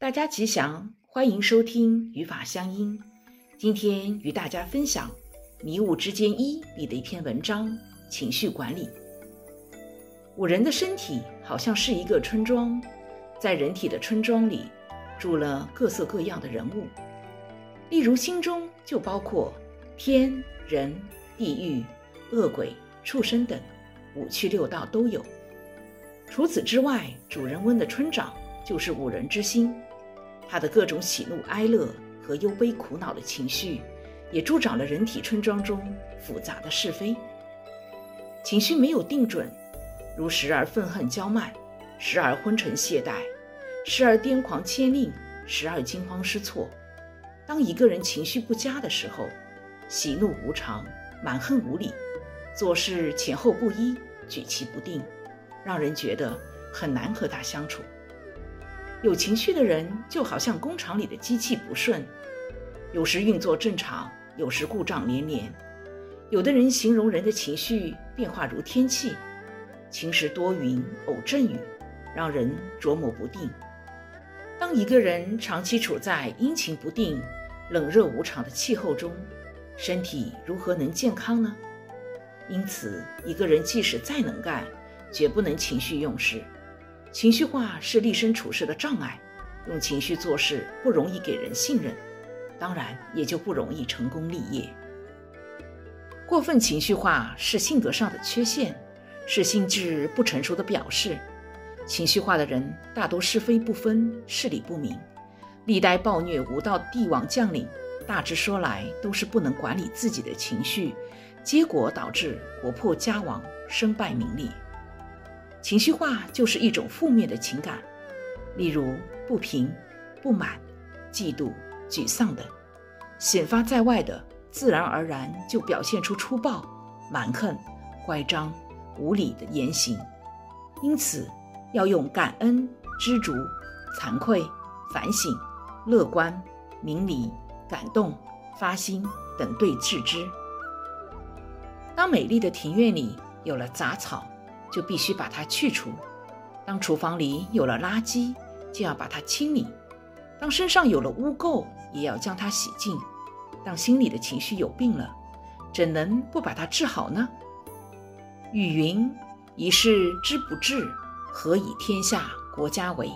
大家吉祥，欢迎收听语法乡音。今天与大家分享《迷雾之间一》里的一篇文章：情绪管理。五人的身体好像是一个村庄，在人体的村庄里住了各色各样的人物，例如心中就包括天、人、地狱、恶鬼、畜生等，五趣六道都有。除此之外，主人翁的村长就是五人之心，他的各种喜怒哀乐和忧悲苦恼的情绪，也助长了人体村庄中复杂的是非。情绪没有定准，如时而愤恨骄慢，时而昏沉懈怠，时而癫狂牵令，时而惊慌失措。当一个人情绪不佳的时候，喜怒无常，蛮横无理，做事前后不一，举棋不定。让人觉得很难和他相处。有情绪的人就好像工厂里的机器不顺，有时运作正常，有时故障连连。有的人形容人的情绪变化如天气，晴时多云，偶阵雨，让人琢磨不定。当一个人长期处在阴晴不定、冷热无常的气候中，身体如何能健康呢？因此，一个人即使再能干，绝不能情绪用事，情绪化是立身处世的障碍，用情绪做事不容易给人信任，当然也就不容易成功立业。过分情绪化是性格上的缺陷，是心智不成熟的表示。情绪化的人大多是非不分，事理不明，历代暴虐无道帝王将领，大致说来都是不能管理自己的情绪，结果导致国破家亡，身败名裂。情绪化就是一种负面的情感，例如不平、不满、嫉妒、沮丧等，显发在外的，自然而然就表现出粗暴、蛮横、乖张、无理的言行。因此，要用感恩、知足、惭愧、反省、乐观、明理、感动、发心等对治之。当美丽的庭院里有了杂草，就必须把它去除。当厨房里有了垃圾，就要把它清理；当身上有了污垢，也要将它洗净；当心里的情绪有病了，怎能不把它治好呢？语云：“一事之不治，何以天下国家为？”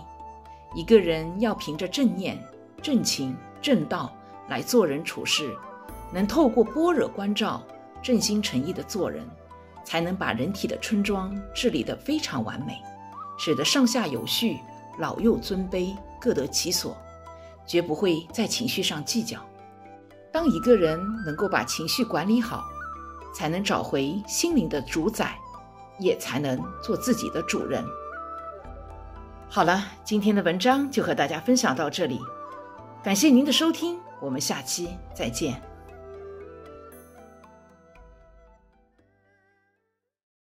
一个人要凭着正念、正情、正道来做人处事，能透过般若观照，正心诚意地做人。才能把人体的村庄治理得非常完美，使得上下有序，老幼尊卑各得其所，绝不会在情绪上计较。当一个人能够把情绪管理好，才能找回心灵的主宰，也才能做自己的主人。好了，今天的文章就和大家分享到这里，感谢您的收听，我们下期再见。